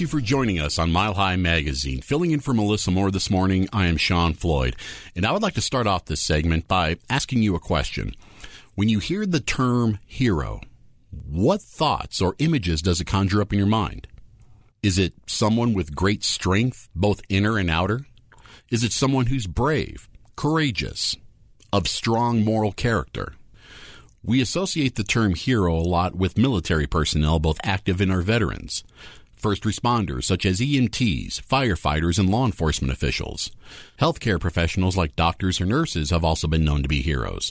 Thank you for joining us on Mile High Magazine. Filling in for Melissa Moore this morning, I am Sean Floyd. And I would like to start off this segment by asking you a question. When you hear the term hero, what thoughts or images does it conjure up in your mind? Is it someone with great strength, both inner and outer? Is it someone who's brave, courageous, of strong moral character? We associate the term hero a lot with military personnel, both active and our veterans. First responders such as EMTs, firefighters, and law enforcement officials. Healthcare professionals like doctors or nurses have also been known to be heroes.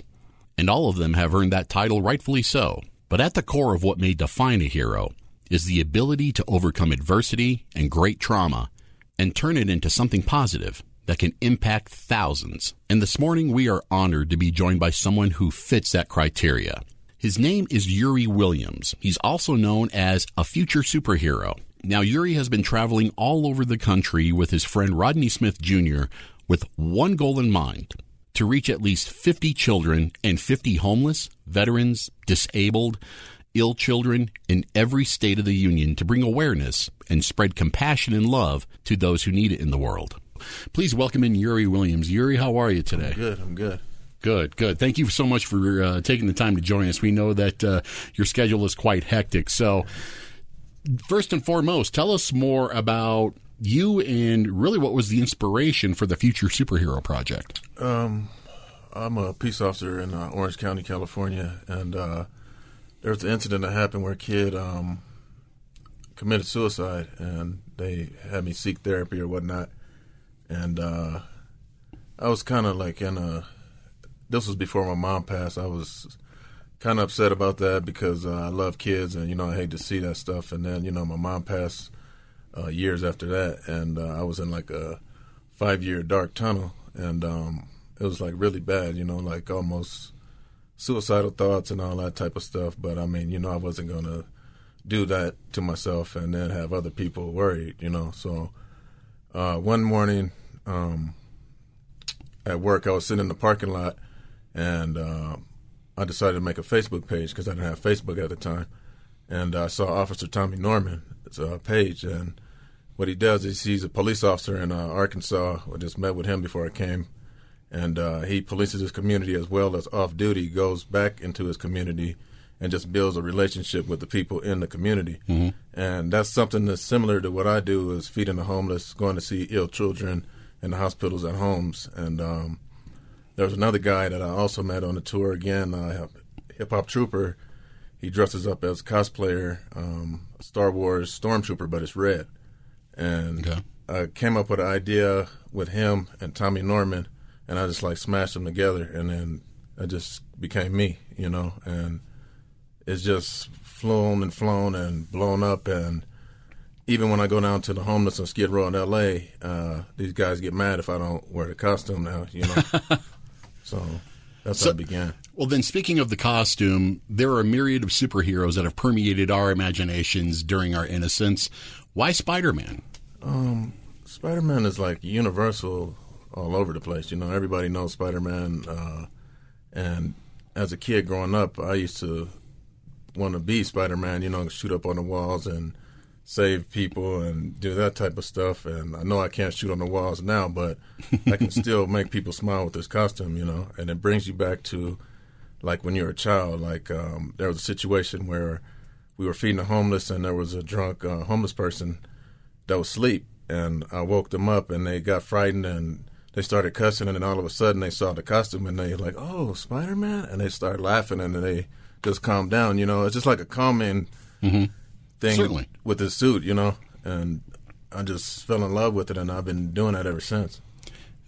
And all of them have earned that title rightfully so. But at the core of what may define a hero is the ability to overcome adversity and great trauma and turn it into something positive that can impact thousands. And this morning we are honored to be joined by someone who fits that criteria. His name is Yuri Williams. He's also known as a future superhero. Now, Yuri has been traveling all over the country with his friend Rodney Smith Jr. with one goal in mind to reach at least 50 children and 50 homeless, veterans, disabled, ill children in every state of the Union to bring awareness and spread compassion and love to those who need it in the world. Please welcome in Yuri Williams. Yuri, how are you today? I'm good. I'm good. Good, good. Thank you so much for uh, taking the time to join us. We know that uh, your schedule is quite hectic. So, first and foremost, tell us more about you and really what was the inspiration for the Future Superhero Project. Um, I'm a peace officer in uh, Orange County, California, and uh, there was an incident that happened where a kid um, committed suicide, and they had me seek therapy or whatnot and uh, I was kind of like in a. This was before my mom passed. I was kind of upset about that because uh, I love kids, and you know I hate to see that stuff. And then you know my mom passed uh, years after that, and uh, I was in like a five year dark tunnel, and um, it was like really bad. You know, like almost suicidal thoughts and all that type of stuff. But I mean, you know, I wasn't gonna do that to myself and then have other people worried. You know, so uh, one morning um, at work, I was sitting in the parking lot, and uh, I decided to make a Facebook page because I didn't have Facebook at the time. And I saw Officer Tommy Norman's uh, page, and what he does is he's a police officer in uh, Arkansas. I just met with him before I came, and uh, he polices his community as well as off duty. Goes back into his community and just builds a relationship with the people in the community. Mm-hmm. And that's something that's similar to what I do is feeding the homeless, going to see ill children in the hospitals and homes. And um, there was another guy that I also met on the tour again, uh, hip hop trooper. He dresses up as a cosplayer, um, Star Wars stormtrooper, but it's red. And okay. I came up with an idea with him and Tommy Norman, and I just like smashed them together, and then it just became me, you know. And it's just flown and flown and blown up. And even when I go down to the homeless on Skid Row in L.A., uh, these guys get mad if I don't wear the costume now. You know, so that's so, how it began. Well, then, speaking of the costume, there are a myriad of superheroes that have permeated our imaginations during our innocence. Why Spider Man? Um, Spider Man is like universal all over the place. You know, everybody knows Spider Man. Uh, and as a kid growing up, I used to want to be Spider Man, you know, shoot up on the walls and save people and do that type of stuff. And I know I can't shoot on the walls now, but I can still make people smile with this costume, you know. And it brings you back to like when you're a child. Like um, there was a situation where we were feeding the homeless, and there was a drunk uh, homeless person that was asleep, and I woke them up, and they got frightened and. They started cussing, and then all of a sudden they saw the costume, and they like, "Oh, Spider Man!" And they started laughing, and they just calm down. You know, it's just like a calming mm-hmm. Thing Certainly. with the suit. You know, and I just fell in love with it, and I've been doing that ever since.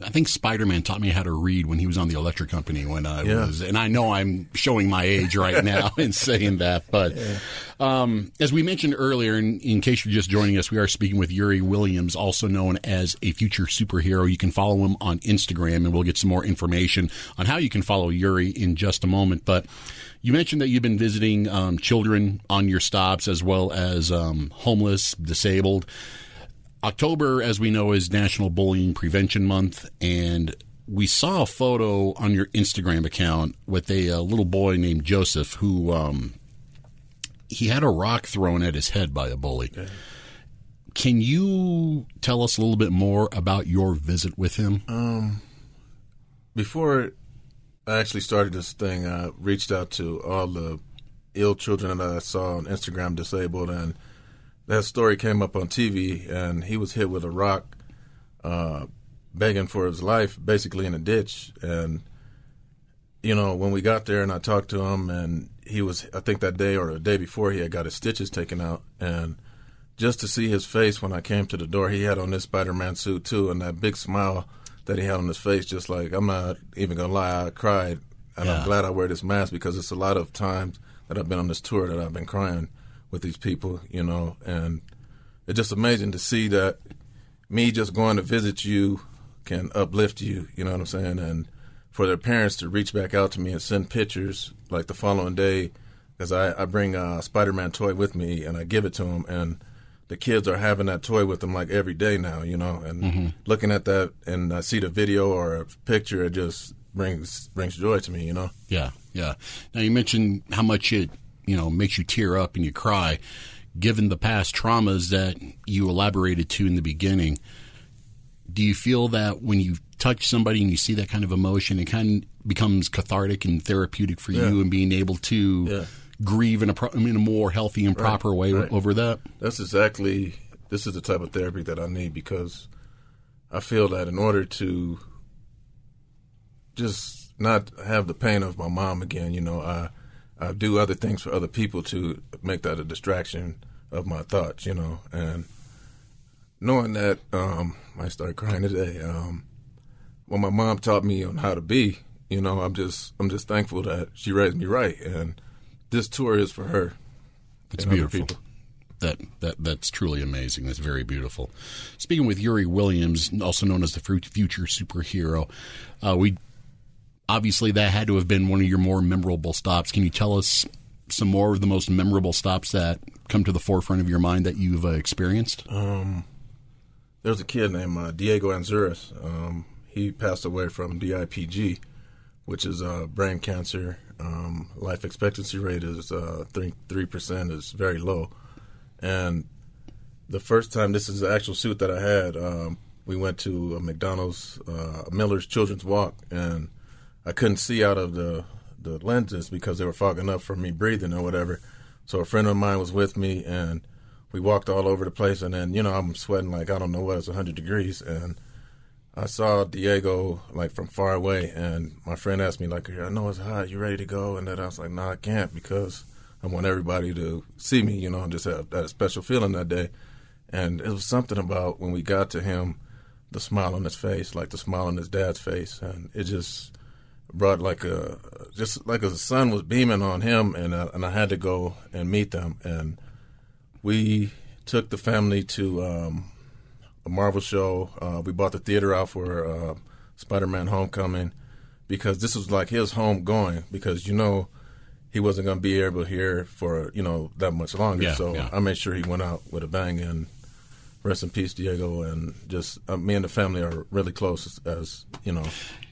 I think Spider Man taught me how to read when he was on the electric company when I yeah. was, and I know I'm showing my age right now in saying that, but yeah. um, as we mentioned earlier, in, in, case you're just joining us, we are speaking with Yuri Williams, also known as a future superhero. You can follow him on Instagram, and we'll get some more information on how you can follow Yuri in just a moment. But you mentioned that you've been visiting um, children on your stops as well as um, homeless, disabled. October, as we know, is National Bullying Prevention Month, and we saw a photo on your Instagram account with a, a little boy named Joseph who um, he had a rock thrown at his head by a bully. Can you tell us a little bit more about your visit with him? Um, before I actually started this thing, I reached out to all the ill children that I saw on Instagram disabled, and that story came up on TV, and he was hit with a rock, uh, begging for his life, basically in a ditch. And you know, when we got there, and I talked to him, and he was, I think that day or the day before, he had got his stitches taken out, and just to see his face when I came to the door, he had on this Spider-Man suit too, and that big smile that he had on his face, just like I'm not even gonna lie, I cried, and Yeah. I'm glad I wear this mask because it's a lot of times that I've been on this tour that I've been crying with these people, you know, and it's just amazing to see that me just going to visit you can uplift you, you know what I'm saying, and for their parents to reach back out to me and send pictures like the following day, because I, I bring a Spider-Man toy with me and I give it to them, and the kids are having that toy with them like every day now, you know, and mm-hmm. looking at that and I see the video or a picture, it just brings brings joy to me, you know. Yeah, yeah. Now you mentioned how much it you know makes you tear up and you cry. Given the past traumas that you elaborated to in the beginning, do you feel that when you touch somebody and you see that kind of emotion, it kind of becomes cathartic and therapeutic for Yeah. you and being able to Yeah. Grieve in a pro- in a more healthy and proper way right. over that? That's exactly this is the type of therapy that I need because I feel that in order to just not have the pain of my mom again, you know, I I do other things for other people to make that a distraction of my thoughts, you know, and knowing that um I started crying today, um when my mom taught me on how to be, you know, I'm just I'm just thankful that she raised me right and this tour is for her. It's beautiful. That that that's truly amazing. That's very beautiful. Speaking with Yuri Williams, also known as the future superhero, uh, we obviously that had to have been one of your more memorable stops. Can you tell us some more of the most memorable stops that come to the forefront of your mind that you've uh, experienced? Um, there was a kid named uh, Diego Anzuris. Um, he passed away from DIPG, which is uh, brain cancer. Um, life expectancy rate is uh, three percent is very low, and the first time this is the actual suit that I had, um, we went to a McDonald's, uh, Miller's Children's Walk, and I couldn't see out of the the lenses because they were fogging up from me breathing or whatever. So a friend of mine was with me, and we walked all over the place. And then you know I'm sweating like I don't know what it's 100 degrees, and I saw Diego like from far away, and my friend asked me like, "I know it's hot. You ready to go?" And then I was like, "No, I can't because I want everybody to see me, you know, and just have that special feeling that day." And it was something about when we got to him, the smile on his face, like the smile on his dad's face, and it just brought like a just like the sun was beaming on him, and uh, and I had to go and meet them, and we took the family to um, a Marvel show. Uh, we bought the theater out for uh, Spider-Man: Homecoming because this was like his home going because you know he wasn't going to be able here for you know that much longer. Yeah, so yeah. I made sure he went out with a bang and rest in peace, Diego. And just uh, me and the family are really close as, as you know.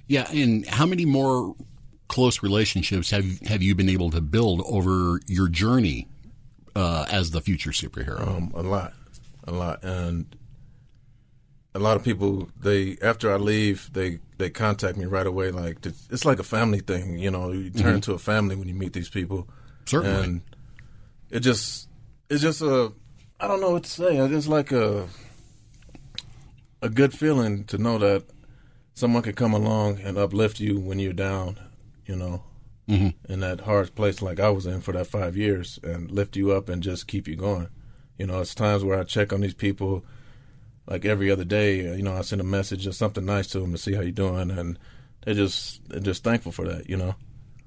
Yeah, and how many more close relationships have have you been able to build over your journey uh, as the future superhero? Um, a lot, a lot, and a lot of people. They after I leave, they they contact me right away. Like it's, like a family thing, you know. You turn into a family when you meet these people. Certainly. and it just it's just a I don't know what to say. It's like a a good feeling to know that someone can come along and uplift you when you're down, you know, Mhm. in that hard place like I was in for that five years, and lift you up and just keep you going. You know, it's times where I check on these people like every other day. Uh, you know, I send a message or something nice to them to see how you're doing, and they're just they're just thankful for that. You know.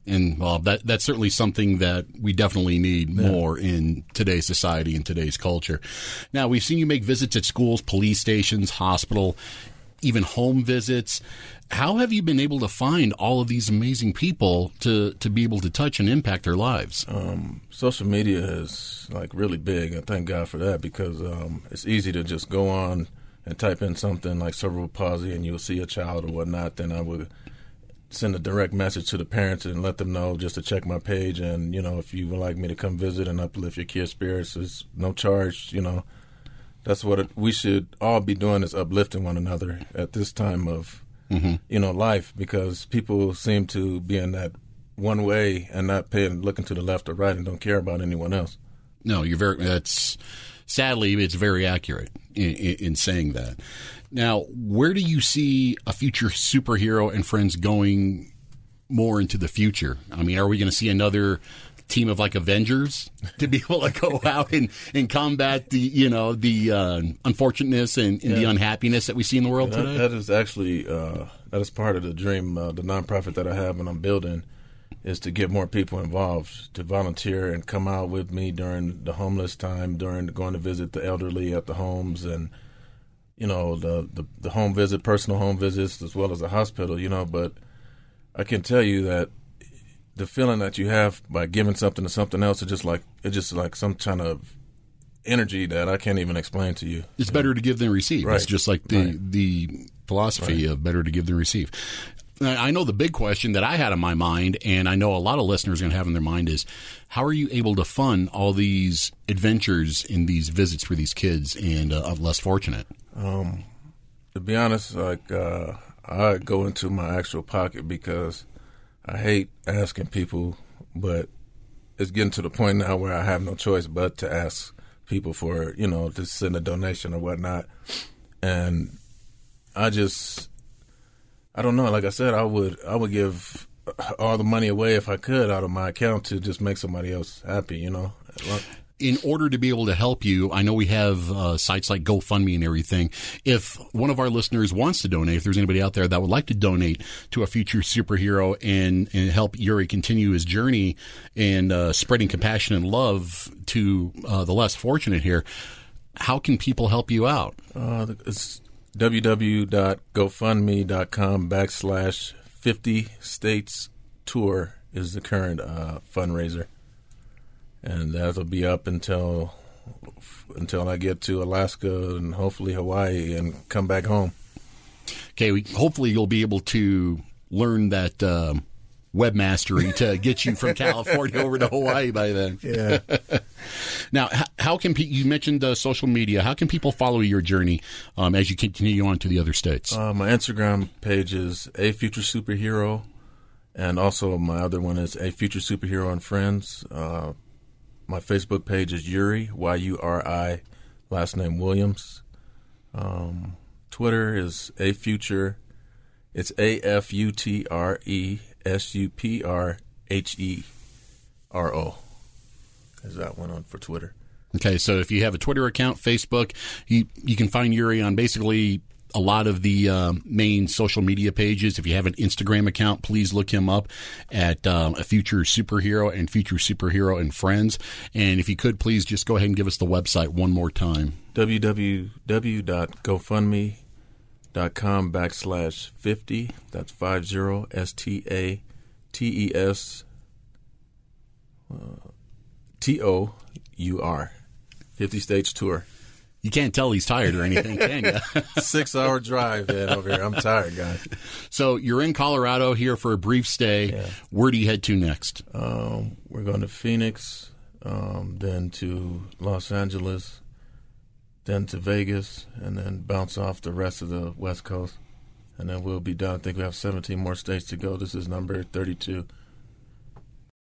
And well, that that's certainly something that we definitely need more in today's society and today's culture. Now, we've seen you make visits at schools, police stations, hospital, even home visits. How have you been able to find all of these amazing people to to be able to touch and impact their lives? Um, social media is like really big. and thank God for that because um, it's easy to just go on and type in something like cerebral palsy and you'll see a child or whatnot. Then I would send a direct message to the parents and let them know just to check my page. And you know, if you would like me to come visit and uplift your kids' spirits, it's no charge. You know, that's what it, we should all be doing is uplifting one another at this time of Mm-hmm. you know life because people seem to be in that one way and not paying looking to the left or right and don't care about anyone else. No, you're very. That's sadly, it's very accurate in, in, in saying that. Now, where do you see a future superhero and friends going more into the future? I mean, are we going to see another team of like Avengers to be able to go out and, and combat the you know the uh, unfortunateness and, and the unhappiness that we see in the world That, today? that is actually uh, that is part of the dream. Uh, the nonprofit that I have and I'm building is to get more people involved to volunteer and come out with me during the homeless time, during going to visit the elderly at the homes, and you know the the, the home visit, personal home visits, as well as the hospital. You know, but I can tell you that the feeling that you have by giving something to something else is just like it's just like some kind of energy that I can't even explain to you. It's better to give than receive. It's just like the Right. the philosophy of better to give than receive. I know the big question that I had in my mind, and I know a lot of listeners are going to have in their mind is, how are you able to fund all these adventures and these visits for these kids and uh, less fortunate? to be honest, like uh, I go into my actual pocket because I hate asking people, but it's getting to the point now where I have no choice but to ask people for you know to send a donation or whatnot, and I just I don't know. Like I said, I would I would give all the money away if I could out of my account to just make somebody else happy. You know. In order to be able to help you, I know we have uh, sites like GoFundMe and everything. If one of our listeners wants to donate, if there's anybody out there that would like to donate to a future superhero and, and help Yuri continue his journey and uh, spreading compassion and love to uh, the less fortunate here, how can people help you out? Uh, it's www.gofundme.com backslash 50 states tour is the current uh, fundraiser. And that'll be up until until I get to Alaska and hopefully Hawaii and come back home. Okay, we, hopefully you'll be able to learn that um, web mastery to get you from California over to Hawaii by then. Yeah. Now, how, how can pe- you mentioned uh, social media? How can people follow your journey um, as you continue on to the other states? Uh, my Instagram page is a future superhero, and also my other one is a future superhero and friends. Uh, my Facebook page is Yuri Y U R I, last name Williams. Um, Twitter is a future. It's A F U T R E S U P R H E R O. Is that one on for Twitter? Okay, so if you have a Twitter account, Facebook, you you can find Yuri on basically a lot of the um, main social media pages. If you have an Instagram account, please look him up at um, a future superhero and future superhero and friends. And if you could, please just go ahead and give us the website one more time. www.gofundme.com backslash 50 that's 50 s-t-a-t-e-s uh, 50 States tour You can't tell he's tired or anything, can you? six hour drive in over here i'm tired guys so you're in Colorado here for a brief stay. Yeah. Where do you head to next? um, we're going to phoenix um, then to los angeles then to vegas and then bounce off the rest of the west coast and then we'll be done i think we have 17 more states to go this is number 32